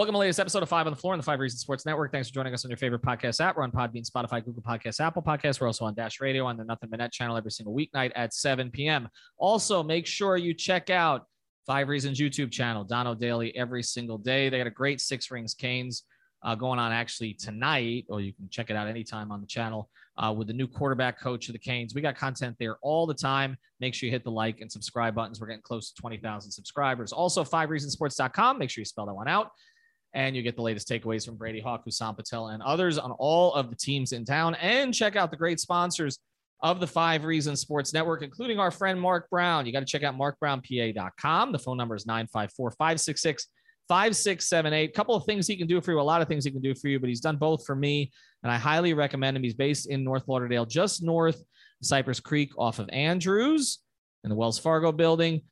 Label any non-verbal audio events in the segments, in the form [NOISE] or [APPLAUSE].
Welcome to the latest episode of Five on the Floor on the Five Reasons Sports Network. Thanks for joining us on your favorite podcast app. We're on Podbean, Spotify, Google Podcasts, Apple Podcasts. We're also on Dash Radio on the Nothing But Net channel every single weeknight at 7 p.m. Also, make sure you check out Five Reasons YouTube channel, Dono Daily, every single day. They got a great Six Rings Canes uh, going on actually tonight, or you can check it out anytime on the channel uh, with the new quarterback coach of the Canes. We got content there all the time. Make sure you hit the like and subscribe buttons. We're getting close to 20,000 subscribers. Also, fivereasonsports.com. Make sure you spell that one out and you get the latest takeaways from Brady Hawk, Hussam Patel, and others on all of the teams in town. And check out the great sponsors of the Five Reasons Sports Network, including our friend Mark Brown. You got to check out markbrownpa.com. The phone number is 954 566 5678. A couple of things he can do for you, a lot of things he can do for you, but he's done both for me. And I highly recommend him. He's based in North Lauderdale, just north of Cypress Creek off of Andrews in the Wells Fargo building.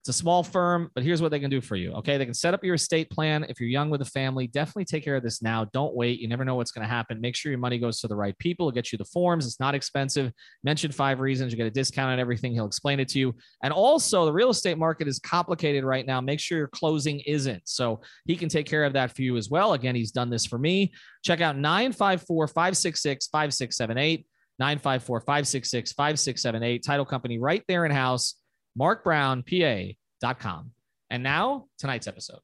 It's a small firm, but here's what they can do for you. Okay. They can set up your estate plan. If you're young with a family, definitely take care of this now. Don't wait. You never know what's going to happen. Make sure your money goes to the right people. It'll get you the forms. It's not expensive. Mention five reasons. You get a discount on everything. He'll explain it to you. And also, the real estate market is complicated right now. Make sure your closing isn't. So he can take care of that for you as well. Again, he's done this for me. Check out 954 566 5678. 954 566 5678. Title company right there in house markbrownpa.com. And now, tonight's episode.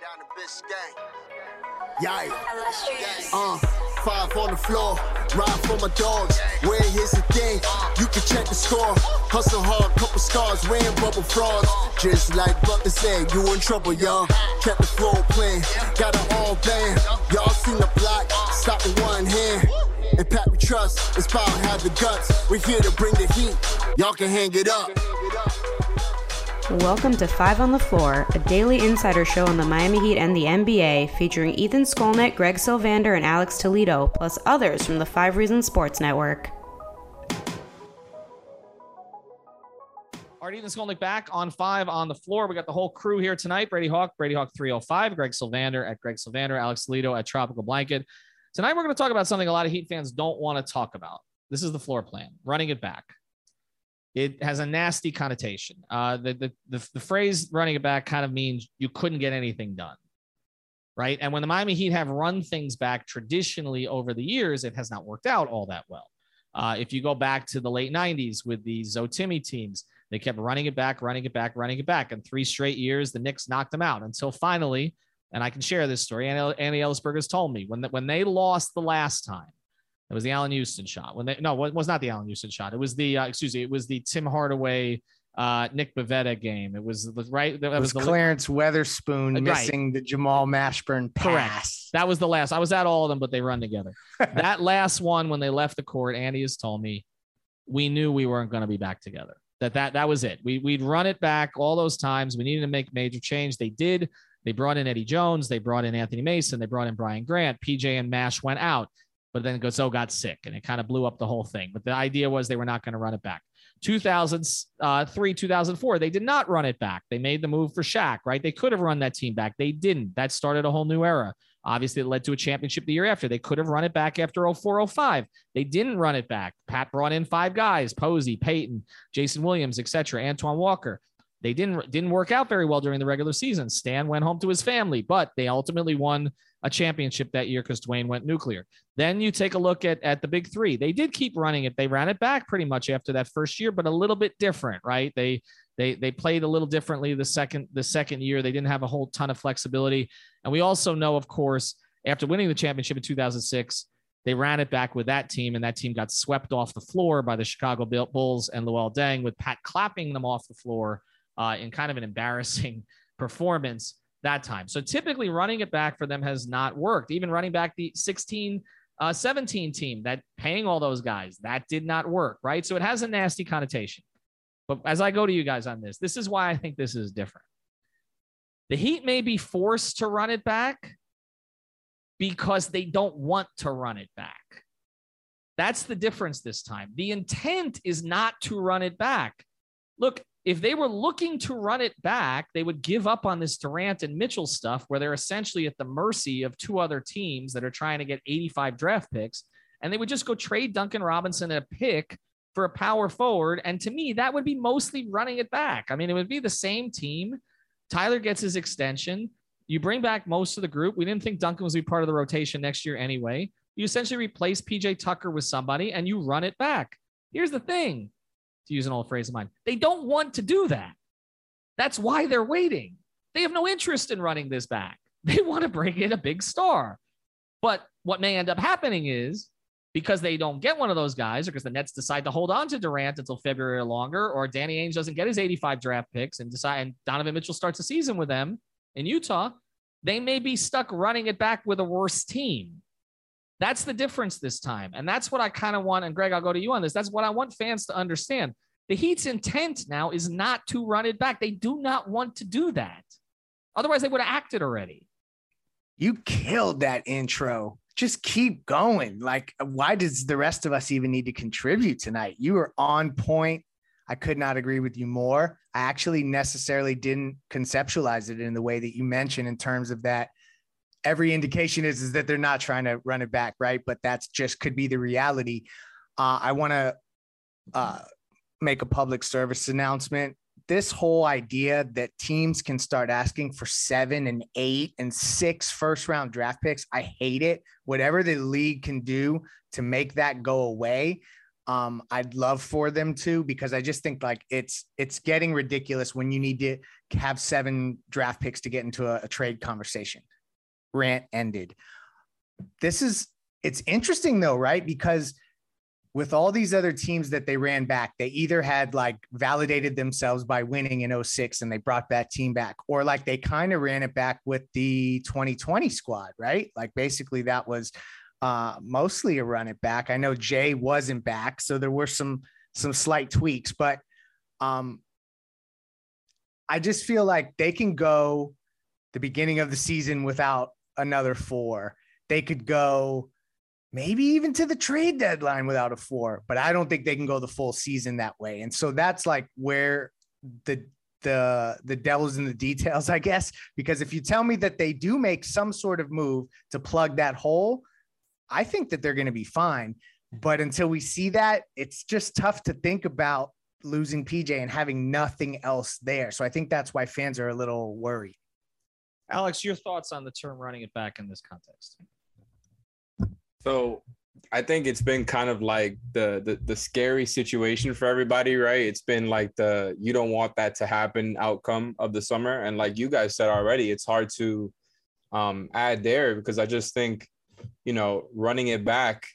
Down to Biscayne. Yeah. Uh, five on the floor, ride for my dogs. Where here's the thing, you can check the score. Hustle hard, couple scars, wearing bubble frogs. Just like Butler said, you in trouble, y'all. Kept the floor playing, got it all band. Y'all seen the block, stop with one hand. And Pat we trust, it's power have the guts. We're here to bring the heat, y'all can hang it up. Welcome to Five on the Floor, a daily insider show on the Miami Heat and the NBA, featuring Ethan Skolnick, Greg Sylvander, and Alex Toledo, plus others from the Five Reasons Sports Network. All right, Ethan Skolnick back on five on the floor. We got the whole crew here tonight. Brady Hawk, Brady Hawk 305, Greg Sylvander at Greg Sylvander, Alex Toledo at Tropical Blanket. Tonight, we're going to talk about something a lot of Heat fans don't want to talk about. This is the floor plan, running it back it has a nasty connotation. Uh, the, the, the, the phrase running it back kind of means you couldn't get anything done. Right. And when the Miami Heat have run things back traditionally over the years, it has not worked out all that well. Uh, if you go back to the late 90s with the Zo-Timmy teams, they kept running it back, running it back, running it back. And three straight years, the Knicks knocked them out until finally, and I can share this story. Andy, Andy Elisburg has told me when, the, when they lost the last time, it was the Allan Houston shot. When they no, it was not the Allan Houston shot. It was the uh, excuse me. It was the Tim Hardaway, uh, Dick Bavetta game. It was the right. That it was, was the Clarence Weatherspoon right. missing the Jamal Mashburn pass. Correct. That was the last. I was at all of them, but they run together. [LAUGHS] that last one when they left the court, Andy has told me we knew we weren't going to be back together. That that that was it. We we'd run it back all those times. We needed to make major change. They did. They brought in Eddie Jones. They brought in Anthony Mason. They brought in Brian Grant. PJ and Mash went out but then Gasol got sick and it kind of blew up the whole thing. But the idea was they were not going to run it back. 2003, uh, 2004, they did not run it back. They made the move for Shaq, right? They could have run that team back. They didn't. That started a whole new era. Obviously, it led to a championship the year after. They could have run it back after 04, 05. They didn't run it back. Pat brought in five guys Posey, Payton, Jason Williams, etc., Antoine Walker. They didn't didn't work out very well during the regular season. Stan went home to his family, but they ultimately won a championship that year because Dwyane went nuclear. Then you take a look at, at the big three. They did keep running it. They ran it back pretty much after that first year, but a little bit different, right? They they they played a little differently the second the second year. They didn't have a whole ton of flexibility. And we also know, of course, after winning the championship in 2006, they ran it back with that team, and that team got swept off the floor by the Chicago Bulls and Luol Deng, with Pat clapping them off the floor uh, in kind of an embarrassing [LAUGHS] performance that time. So typically running it back for them has not worked. Even running back the 16 uh, 17 team that paying all those guys, that did not work, right? So it has a nasty connotation. But as I go to you guys on this, this is why I think this is different. The Heat may be forced to run it back because they don't want to run it back. That's the difference this time. The intent is not to run it back. Look, if they were looking to run it back, they would give up on this Durant and Mitchell stuff where they're essentially at the mercy of two other teams that are trying to get 85 draft picks. And they would just go trade Duncan Robinson a pick for a power forward. And to me, that would be mostly running it back. I mean, it would be the same team. Tyler gets his extension. You bring back most of the group. We didn't think Duncan was be part of the rotation next year anyway. You essentially replace PJ Tucker with somebody and you run it back. Here's the thing to use an old phrase of mine, they don't want to do that. That's why they're waiting. They have no interest in running this back. [LAUGHS] They want to bring in a big star. But what may end up happening is because they don't get one of those guys, or because the Nets decide to hold on to Durant until February or longer, or Danny Ainge doesn't get his 85 draft picks and decide and Donovan Mitchell starts a season with them in Utah, they may be stuck running it back with a worse team. That's the difference this time. And that's what I kind of want. And Greg, I'll go to you on this. That's what I want fans to understand. The Heat's intent now is not to run it back. They do not want to do that. Otherwise, they would have acted already. You killed that intro. Just keep going. Like, why does the rest of us even need to contribute tonight? You are on point. I could not agree with you more. I actually necessarily didn't conceptualize it in the way that you mentioned in terms of that every indication is is that they're not trying to run it back, right? But that's just could be the reality. Uh, I want to uh, make a public service announcement. This whole idea that teams can start asking for seven and eight and six first round draft picks, I hate it. Whatever the league can do to make that go away, um, I'd love for them to because I just think like it's it's getting ridiculous when you need to have seven draft picks to get into a, a trade conversation rant ended. This is it's interesting though, right? Because with all these other teams that they ran back, they either had like validated themselves by winning in 06 and they brought that team back, or like they kind of ran it back with the 2020 squad, right? Like basically that was uh, mostly a run it back. I know Jae wasn't back, so there were some some slight tweaks, but um, I just feel like they can go the beginning of the season without another four. They could go maybe even to the trade deadline without a four, but I don't think they can go the full season that way. And so that's like where the the the devil's in the details, [LAUGHS] I guess, because if you tell me that they do make some sort of move to plug that hole, I think that they're going to be fine. But until we see that, it's just tough to think about losing PJ and having nothing else there. So I think that's why fans are a little worried. Alex, your thoughts on the term running it back in this context? So I think it's been kind of like the, the the scary situation for everybody, right? It's been like the you don't want that to happen outcome of the summer, and like you guys said already, it's hard to um, add there because I just think you know running it back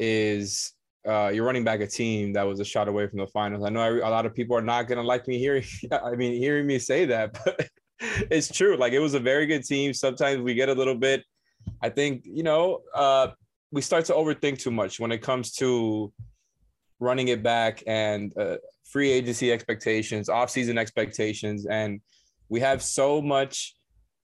is uh, you're running back a team that was a shot away from the finals. I know a lot of people are not gonna like me hearing [LAUGHS] I mean hearing me say that, [LAUGHS] but [LAUGHS] it's true. Like it was a very good team. Sometimes we get a little bit, I think, you know, uh, we start to overthink too much when it comes to running it back and uh, free agency expectations, off-season expectations, and we have so much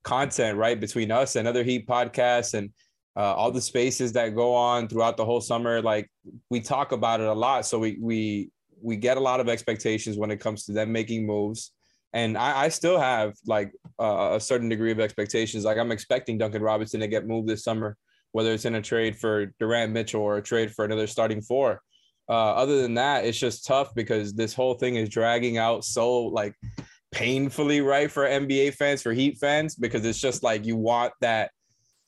content right between us and other Heat podcasts and uh, all the spaces that go on throughout the whole summer. Like we talk about it a lot, so we we we get a lot of expectations when it comes to them making moves and I, I still have like uh, a certain degree of expectations. Like I'm expecting Duncan Robinson to get moved this summer, whether it's in a trade for Durant Mitchell or a trade for another starting four. Uh, other than that, it's just tough because this whole thing is dragging out so like painfully right for NBA fans, for Heat fans, because it's just like you want that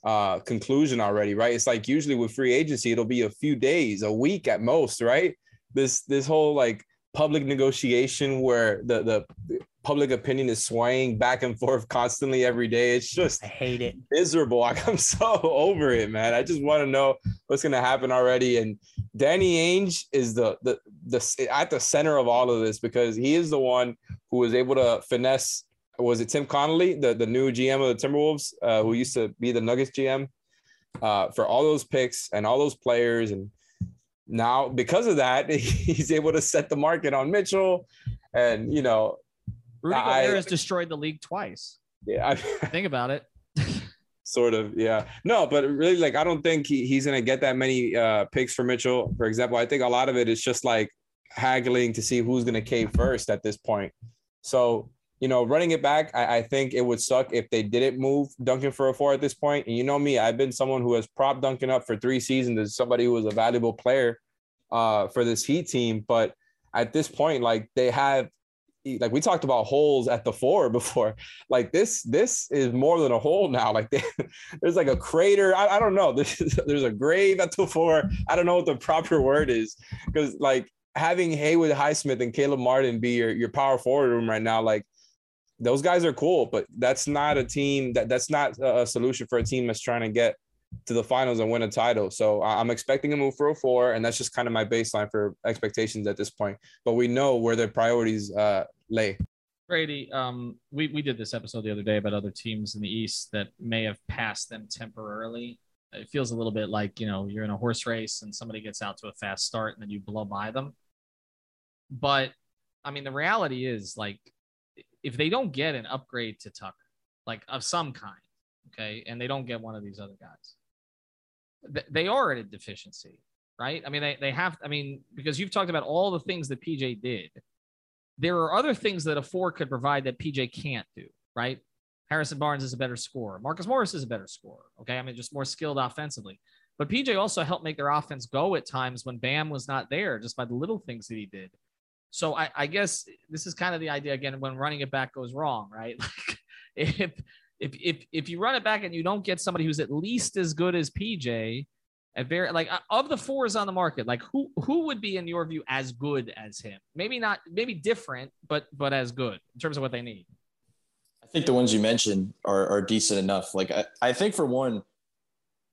uh, conclusion already, right? It's like usually with free agency, it'll be a few days, a week at most, right? This this whole like public negotiation where the the public opinion is swaying back and forth constantly every day. It's just I hate it. Miserable. [LAUGHS] Like I'm so over it, man. I just want to know what's gonna happen already. And Danny Ainge is the the the at the center of all of this because he is the one who was able to finesse. Was it Tim Connolly, the, the new GM of the Timberwolves, uh, who used to be the Nuggets GM, uh, for all those picks and all those players and now because of that [LAUGHS] he's able to set the market on Mitchell and you know Rudy Gobert has destroyed the league twice. Yeah, I, [LAUGHS] Think about it. sort of. Yeah, no, but really, like, I don't think he, he's gonna get that many uh, picks for Mitchell. For example, I think a lot of it is just like haggling to see who's gonna cave first at this point. So you know, running it back, I, I, think it would suck if they didn't move Duncan for a four at this point. And you know me, I've been someone who has propped Duncan up for three seasons as somebody who was a valuable player uh, for this Heat team. But at this point, like they have, like we talked about holes at the four [LAUGHS] before. Like this, this is more than a hole now. Like [LAUGHS] there's like a crater. I, I don't know. [LAUGHS] There's, there's a grave at the four. I don't know what the proper word is because like having Haywood Highsmith and Caleb Martin be your, your power forward room right now, like those guys are cool, but that's not a team that that's not a solution for a team that's trying to get to the finals and win a title. So I'm expecting a move for a four, and that's just kind of my baseline for expectations at this point. But we know where their priorities uh, lay. Brady, um, we we did this episode the other day about other teams in the East that may have passed them temporarily. It feels a little bit like you know you're in a horse race and somebody gets out to a fast start and then you blow by them. But I mean, the reality is like if they don't get an upgrade to Tucker, like of some kind, okay, and they don't get one of these other guys, th- they are at a deficiency, right? I mean, they, they have, I mean, because you've talked about all the things that PJ did. There are other things that a four could provide that PJ can't do, right? Harrison Barnes is a better scorer. Marcus Morris is a better scorer. Okay. I mean, just more skilled offensively. But PJ also helped make their offense go at times when Bam was not there, just by the little things that he did. So I, I guess this is kind of the idea again when running it back goes wrong, right? [LAUGHS] Like if if if if you run it back and you don't get somebody who's at least as good as PJ, at very like uh, of the fours on the market, like who who would be in your view as good as him? Maybe not, maybe different, but but as good in terms of what they need. I think the ones you mentioned are are decent enough. Like I, I think for one,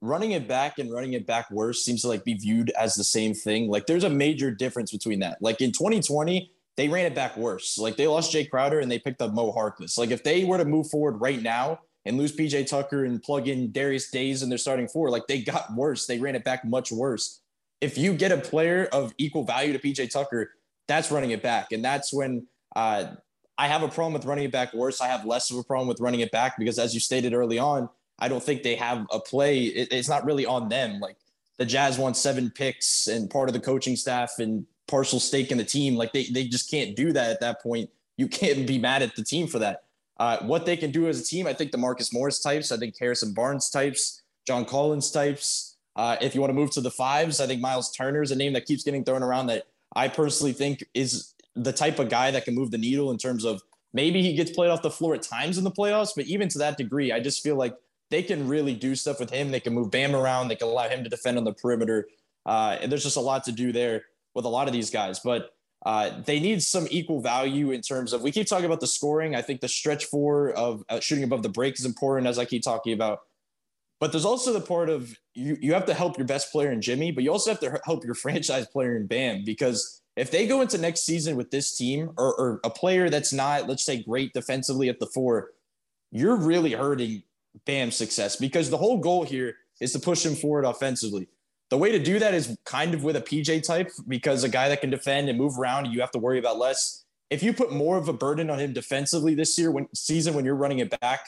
running it back and running it back worse seems to like be viewed as the same thing. Like there's a major difference between that. Like in 2020, they ran it back worse. Like they lost Jae Crowder and they picked up Mo Harkless. Like if they were to move forward right now and lose PJ Tucker and plug in Darius Days and they're starting four, like they got worse. They ran it back much worse. If you get a player of equal value to PJ Tucker, that's running it back. And that's when uh, I have a problem with running it back worse. I have less of a problem with running it back because, as you stated early on, I don't think they have a play. It, it's not really on them. Like the Jazz won seven picks and part of the coaching staff and partial stake in the team. Like they, they just can't do that at that point. You can't be mad at the team for that. Uh, what they can do as a team, I think the Marcus Morris types, I think Harrison Barnes types, John Collins types. Uh, if you want to move to the fives, I think Myles Turner is a name that keeps getting thrown around that I personally think is the type of guy that can move the needle in terms of maybe he gets played off the floor at times in the playoffs, but even to that degree, I just feel like they can really do stuff with him. They can move Bam around. They can allow him to defend on the perimeter. Uh, and there's just a lot to do there with a lot of these guys. But uh, they need some equal value in terms of we keep talking about the scoring. I think the stretch four of uh, shooting above the break is important, as I keep talking about. But there's also the part of you, you have to help your best player in Jimmy, but you also have to help your [LAUGHS] franchise player in Bam because if they go into next season with this team or, or a player that's not, let's say, great defensively at the four, you're really hurting Bam's success because the whole goal here is to push him forward offensively. The way to do that is kind of with a PJ type because a guy that can defend and move around, you have to worry about less. If you put more of a burden on him defensively this year, when season when you're running it back,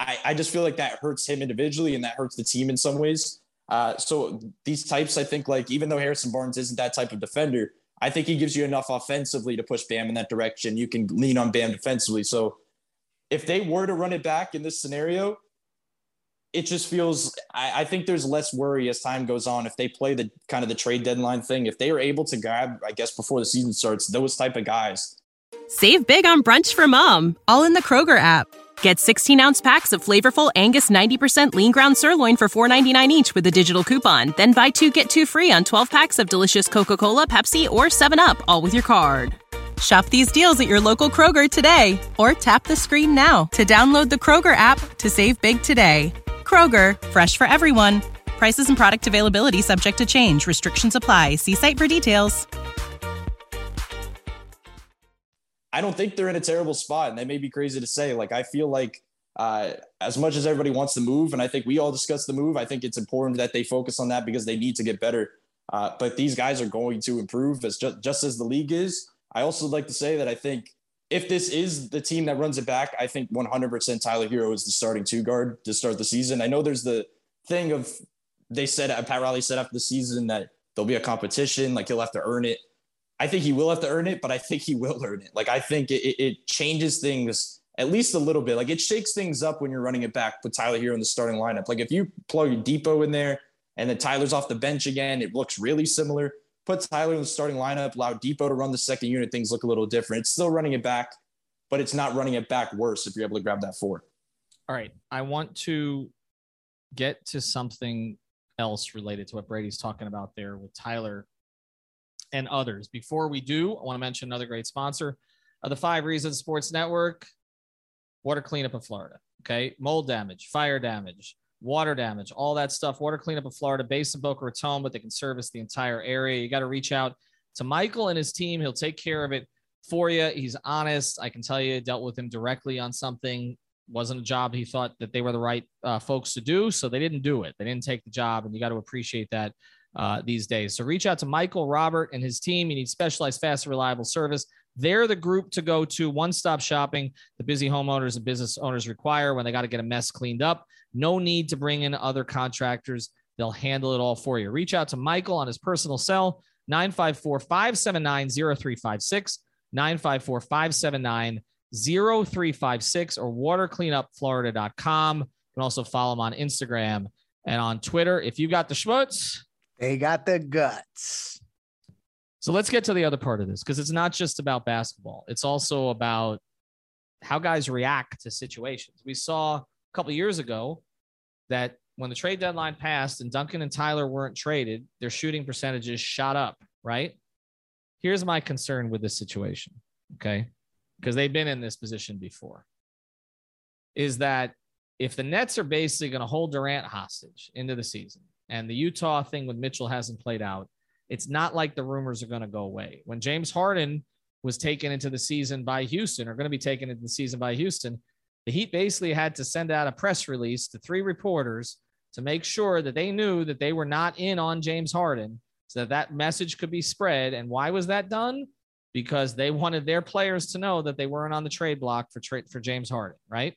I, I just feel like that hurts him individually and that hurts the team in some ways. Uh, so these types, I think, like even though Harrison Barnes isn't that type of defender, I think he gives you enough offensively to push Bam in that direction. You can lean on Bam defensively. So if they were to run it back in this scenario, it just feels I, I, think there's less worry as time goes on. If they play the kind of the trade deadline thing if they are able to grab i guess before the season starts those type of guys. Save big on brunch for mom all in the kroger app. Get 16 ounce packs of flavorful angus 90% lean ground sirloin for $4.99 each with a digital coupon. Then buy two get two free on 12 packs of delicious coca-cola pepsi or 7up all with your card. Shop these deals at your local Kroger today or tap the screen now to download the Kroger app to save big today. Kroger, fresh for everyone. Prices and product availability subject to change. Restrictions apply. See site for details. I don't think they're in a terrible spot, and that may be crazy to say. Like, I feel like uh, as much as everybody wants to move, and I think we all discuss the move, I think it's important that they focus on that because they need to get better. Uh, but these guys are going to improve as just, just as the league is. I also like to say that I think if this is the team that runs it back, I think 100% Tyler Herro is the starting two guard to start the season. I know there's the thing of they said uh, Pat Riley said after the season that there'll be a competition, like he'll have to earn it. I think he will have to earn it, but I think he will [LAUGHS] earn it. Like I think it, it changes things at least a little bit. Like it shakes things up when you're running it back. Put Tyler Herro in the starting lineup. Like if you plug Dipo in there and then Tyler's off the bench again, it looks really similar. Put Tyler in the starting lineup, allow Dipo to run the second unit. Things look a little different. It's still running it back, but it's not running it back worse if you're able to grab that four. All right, I want to get to something else related to what Brady's talking about there with Tyler and others. Before we do, I want to mention another great sponsor of the Five Reasons Sports Network water cleanup in Florida. Okay. Mold damage, fire damage, water damage, all that stuff. Water cleanup of Florida, based in Boca Raton, but they can service the entire area. You got to reach out to Michael and his team. He'll take care of it for you. He's honest. I can tell you, dealt with him directly on something. Wasn't a job he thought that they were the right uh, folks to do. So they didn't do it. They didn't take the job. And you got to appreciate that uh, these days. So reach out to Michael, Robert, and his team. You need specialized, fast, reliable service. They're the group to go to one stop shopping the busy homeowners and business owners require when they got to get a mess cleaned up. No need to bring in other contractors. They'll handle it all for you. Reach out to Michael on his personal cell, 954 579 0356, 954 579 0356, or watercleanupflorida.com. You can also follow him on Instagram and on Twitter. If you got the schmutz, they got the guts. So let's get to the other part of this because it's not just about basketball. It's also about how guys react to situations. We saw a couple years ago that when the trade deadline passed and Duncan and Tyler weren't traded, their shooting percentages shot up, right? Here's my concern with this situation, okay? Because they've been in this position before. Is that if the Nets are basically going to hold Durant hostage into the season and the Utah thing with Mitchell hasn't played out, it's not like the rumors are going to go away. When James Harden was taken into the season by Houston, or going to be taken into the season by Houston, the Heat basically had to send out a press release to three reporters to make sure that they knew that they were not in on James Harden so that that message could be spread. And why was that done? Because they wanted their players to know that they weren't on the trade block for trade for James Harden, right?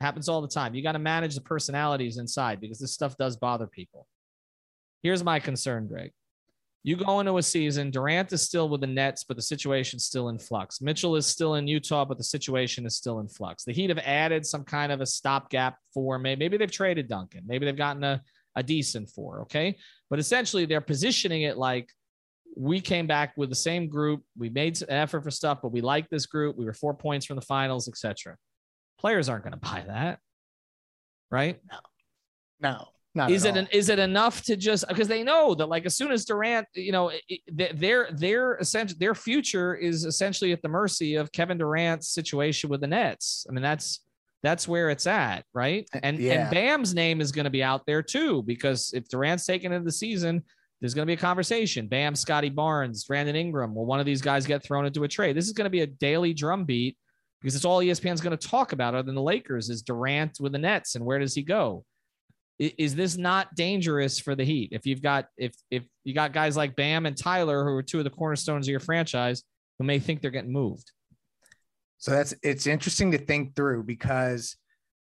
Happens all the time. You got to manage the personalities inside because this stuff does bother people. Here's my concern, Greg. You go into a season, Durant is still with the Nets, but the situation's still in flux. Mitchell is still in Utah, but the situation is still in flux. The Heat have added some kind of a stopgap for maybe, maybe they've traded Duncan. Maybe they've gotten a, a decent four. Okay. But essentially, they're positioning it like we came back with the same group. We made an effort for stuff, but we like this group. We were four points from the finals, etc. Players aren't going to buy that. Right? No. No. Not is it an, is it enough to just because they know that like as soon as Durant, you know, it, their their essentially their future is essentially at the mercy of Kevin Durant's situation with the Nets. I mean, that's that's where it's at, right? Eh, and Yeah. and Bam's name is going to be out there too because if Durant's taken into the season, there's going to be a conversation. Bam, Scottie Barnes, Brandon Ingram. Will one of these guys get thrown into a trade? This is going to be a daily drumbeat because it's all ESPN's going to talk about other than the Lakers is Durant with the Nets and where does he go? Is this not dangerous for the Heat? If you've got if if you got guys like Bam and Tyler who are two of the cornerstones of your franchise who may think they're getting moved. So that's it's interesting to think through because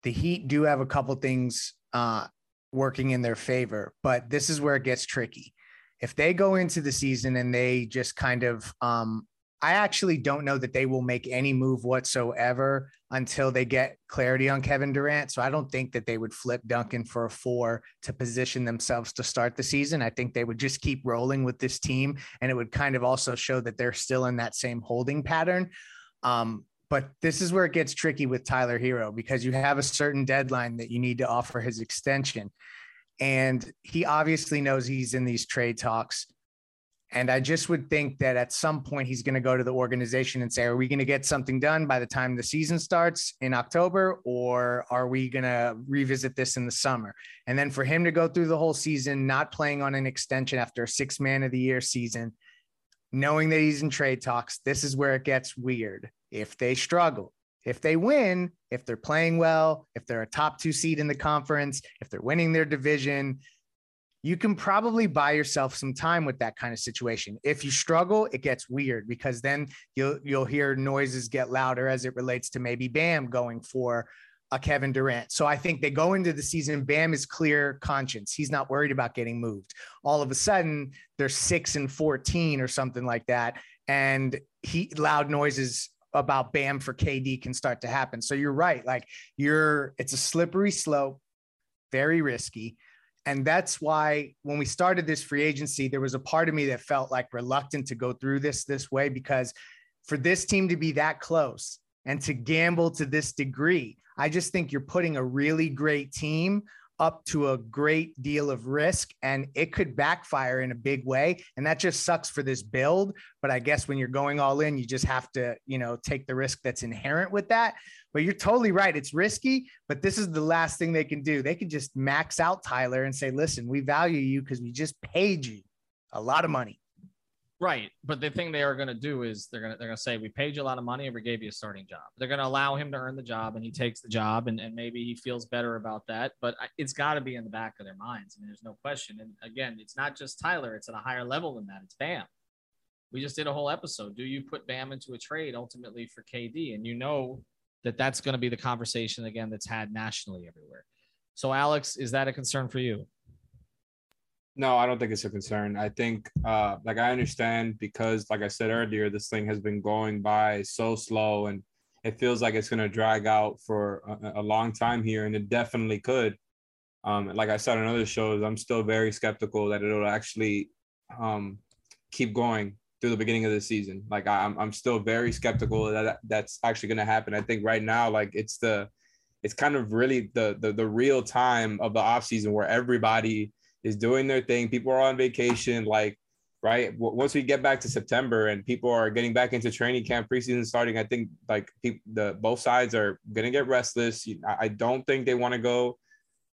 the Heat do have a couple things uh, working in their favor, but this is where it gets tricky. If they go into the season and they just kind of, um, I actually don't know that they will make any move whatsoever until they get clarity on Kevin Durant. So I don't think that they would flip Duncan for a four to position themselves to start the season. I think they would just keep rolling with this team, and it would kind of also show that they're still in that same holding pattern. Um, but this is where it gets tricky with Tyler Herro because you have a certain deadline that you need to offer his extension. And he obviously knows he's in these trade talks. And I just would think that at some point he's going to go to the organization and say, Are we going to get something done by the time the season starts in October? Or are we going to revisit this in the summer? And then for him to go through the whole season, not playing on an extension after a six man of the year season, knowing that he's in trade talks, this is where it gets weird. If they struggle, if they win, if they're playing well, if they're a top two seed in the conference, if they're winning their division, you can probably buy yourself some time with that kind of situation. If you struggle, it gets weird because then you'll you'll hear noises get louder as it relates to maybe Bam going for a Kevin Durant. So I think they go into the season. Bam is clear conscience. He's not worried about getting moved. All of a sudden, they're six and 14 or something like that. And he loud noises about Bam for KD can start to happen. So you're right. Like you're it's a slippery slope, very risky. And that's why when we started this free agency, there was a part of me that felt like reluctant to go through this this way because for this team to be that close and to gamble to this degree, I just think you're putting a really great team up to a great deal of risk and it could backfire in a big way. And that just sucks for this build. But i guess when you're going all in you just have to you know take the risk that's inherent with that. But you're totally right. It's risky but this is the last thing they can do. They can just max out tyler and say listen we value you because we just paid you a lot of money Right, but the thing they are going to do is they're going to they're going to say we paid you a lot of money and we gave you a starting job. They're going to allow him to earn the job and he takes the job and, and maybe he feels better about that. But it's got to be in the back of their minds. I mean, there's no question. And again, it's not just Tyler; it's at a higher level than that. It's Bam. We just did a whole episode. Do you put Bam into a trade ultimately for KD? And you know that that's going to be the conversation again that's had nationally everywhere. So, Alex, is that a concern for you? No, I don't think it's a concern. I think, uh, like, I understand because, like I said earlier, this thing has been going by so slow and it feels like it's going to drag out for a, a, long time here, and it definitely could. Um, like I said on other shows, I'm still very skeptical that it'll actually um, keep going through the beginning of the season. Like I'm, I'm still very skeptical that that's actually going to happen. I think right now, like it's the, it's kind of really the the, the real time of the off season where everybody is doing their thing. People are on vacation, like right. Once we get back to September and people are getting back into training camp, preseason starting, I think like people, the both sides are gonna get restless. I don't think they want to go,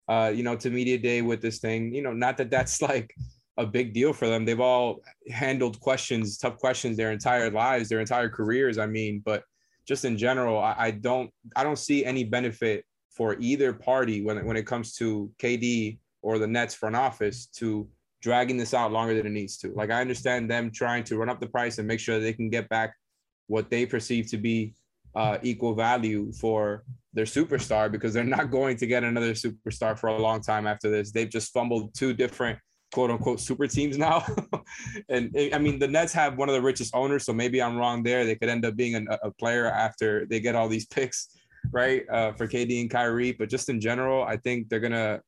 uh, you know, to media day with this thing. You know, not that that's [LAUGHS] like a big deal for them. They've all handled questions, tough questions, their entire lives, their entire careers. I mean, but just in general, I, I don't, I don't see any benefit for either party when when it comes to KD or the Nets front office to dragging this out longer than it needs to. Like I understand them trying to run up the price and make sure they can get back what they perceive to be uh, equal value for their superstar because they're not going to get another superstar for a long time after this. They've just fumbled two different quote unquote super teams now. [LAUGHS] and I mean, the Nets have one of the richest owners, so maybe I'm wrong there. They could end up being a, a player after they get all these [LAUGHS] picks, right? Uh, for KD and Kyrie. But just in general, I think they're gonna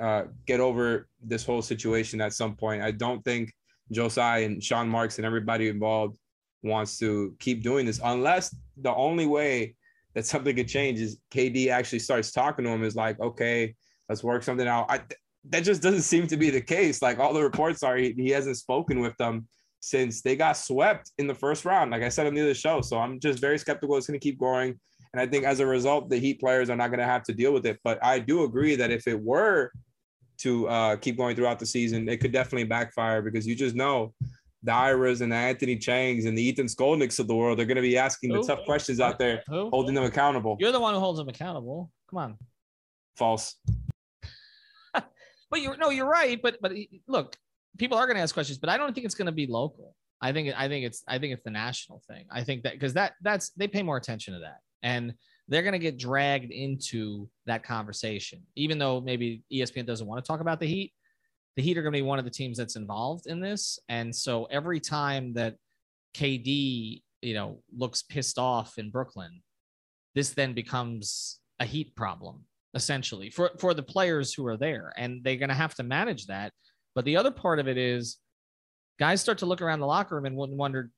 uh, get over this whole situation at some point. I don't think Tsai and Sean Marks and everybody involved wants to keep doing this unless the only way that something could change is KD actually starts talking to him is like, okay, let's work something out. I, that just doesn't seem to be the case. Like all the reports are, he, he hasn't spoken with them since they got swept in the first round, like I said on the other show. So I'm just very skeptical it's going to keep going. And I think as a result, the Heat players are not going to have to deal with it. But I do agree that if it were to uh, keep going throughout the season, it could definitely backfire because you just know the Iras and the Anthony Chiangs and the Ethan Skolnicks of the world are going to be asking Who? the tough questions out there, Who? holding them accountable. You're the one who holds them accountable. Come on. False. [LAUGHS] but you're no, you're right. But but look, people are going to ask questions, but I don't think it's going to be local. I think I think it's I think it's the national thing. I think that because that that's they pay more attention to that and they're going to get dragged into that conversation, even though maybe ESPN doesn't want to talk about the Heat. The Heat are going to be one of the teams that's involved in this, and so every time that KD, you know, looks pissed off in Brooklyn, this then becomes a Heat problem essentially for for the players who are there, and they're going to have to manage that. But the other part of it is, guys start to look around the locker room and wonder,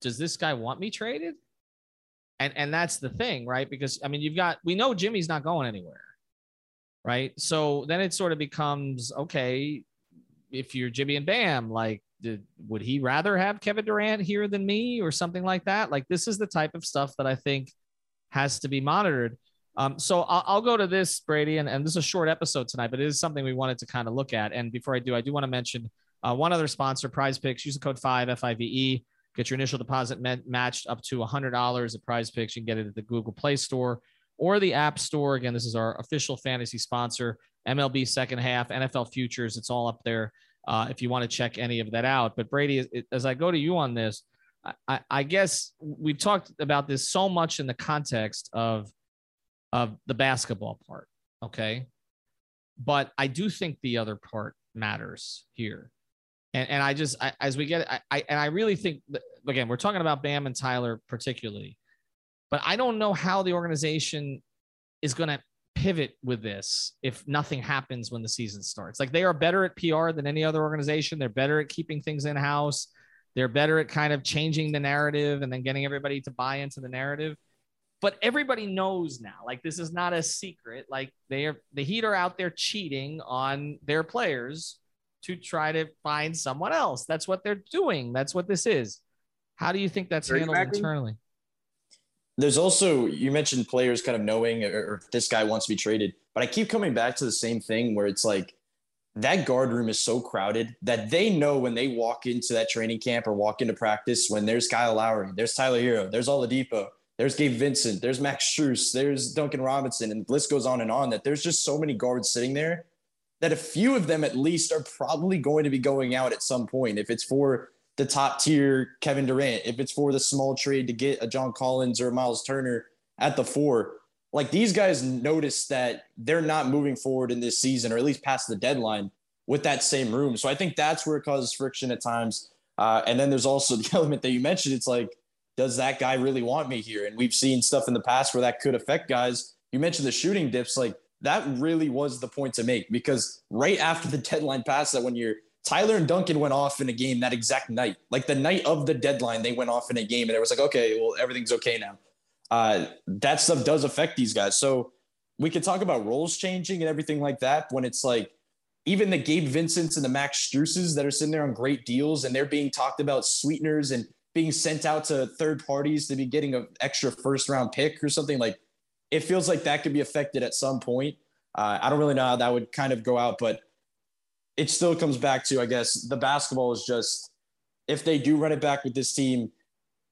does this guy want me traded? And and that's the thing, right? Because I mean, you've got we know Jimmy's not going anywhere. Right. So then it sort of becomes okay, if you're Jimmy and Bam, like did, would he rather have Kevin Durant here than me or something like that? Like this is the type of stuff that I think has to be monitored. Um, so I'll, I'll, go to this, Brady, and, and this is a short episode tonight, but it is something we wanted to kind of look at. And before I do, I do want to mention uh, one other sponsor, Prize Picks. Use the code five F I V E. Get your initial deposit met, matched up to $100 at prize picks. You can get it at the Google Play Store or the App Store. Again, this is our official fantasy sponsor, MLB second half, NFL futures. It's all up there uh, if you want to check any of that out. But Brady, as I go to you on this, I, I guess we've talked about this so much in the context of of the basketball part. Okay. But I do think the other part matters here. And, and I just, I, as we get, I, I, and I really think, that, again, we're talking about Bam and Tyler particularly, but I don't know how the organization is going to pivot with this if nothing happens when the season starts. Like they are better at PR than any other organization. They're better at keeping things in house. They're better at kind of changing the narrative and then getting everybody to buy into the narrative. But everybody knows now, like this is not a secret. Like they are the Heat are out there cheating on their players to try to find someone else. That's what they're doing. That's what this is. How do you think that's handled internally? There's also you mentioned players kind of knowing or, or this guy wants to be traded, but I keep coming back to the same thing where it's like that guard room is so crowded that they know when they walk into that training camp or walk into practice when there's Kyle Lowry, there's Tyler Herro, there's Oladipo, there's Gabe Vincent, there's Max Strus, there's Duncan Robinson, and the list goes on and on. That there's just so many guards sitting there that a few of them at least are probably going to be going out at some point. If it's for the top tier Kevin Durant, if it's for the small trade to get a John Collins or Myles Turner at the four, like these guys notice that they're not moving forward in this season or at least past the deadline with that same room. So I think that's where it causes friction at times. Uh, and then there's also [LAUGHS] the element that you mentioned. It's like, does that guy really want me here? And we've seen stuff in the past where that could affect guys. You mentioned the shooting dips. Like that really was the point to make because right after the deadline passed, that when you're Tyler and Duncan went off in a game that exact night, like the night of the deadline, they went off in a game and it was like, okay, well, everything's okay now uh, that stuff does affect these guys. So we could talk about roles changing and everything like that when it's like even the Gabe Vincents and the Max Struses that are sitting there on great deals and they're being talked about sweeteners and being sent out to third parties to be getting an extra first round pick or something like it feels like that could be affected at some point. Uh, I don't really know how that would kind of go out, but it still comes back to, I guess, the basketball is just if they do run it back with this team,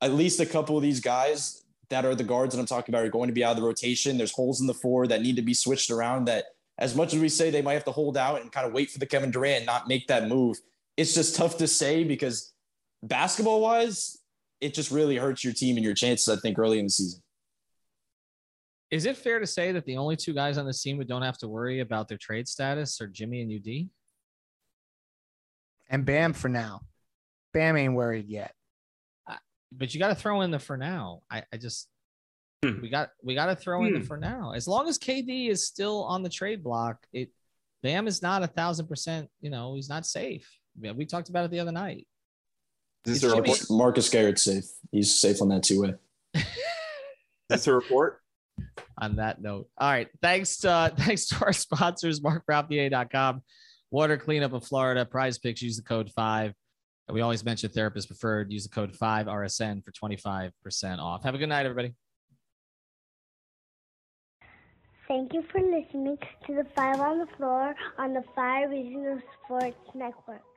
at least a couple of these guys that are the guards that I'm talking about are going to be out of the rotation. There's holes in the four that need to be switched around that as much as we say they might have to hold out and kind of wait for the Kevin Durant and not make that move, it's just tough to say because basketball wise, it just really hurts your team and your chances, I think, early in the season. Is it fair to say that the only two guys on the team who don't have to worry about their trade status are Jimmy and UD? And Bam for now. Bam ain't worried yet but you got to throw in the for now. I, I just hmm. we got we got to throw in the hmm. for now. As long as KD is still on the trade block, it Bam is not a thousand percent. You know, he's not safe. Yeah, we talked about it the other night. This is a report. Marcus Garrett's safe. He's safe on that two way. That's a report. On that note, all right. Thanks to uh, [LAUGHS] thanks to our sponsors, markbrownpa.com, Water Cleanup of Florida, Prize Picks. Use the code five. We always mention therapist preferred. Use the code 5RSN for 25% off. Have a good night, everybody. Thank you for listening to the Five on the Floor on the Five Reasons Sports Network.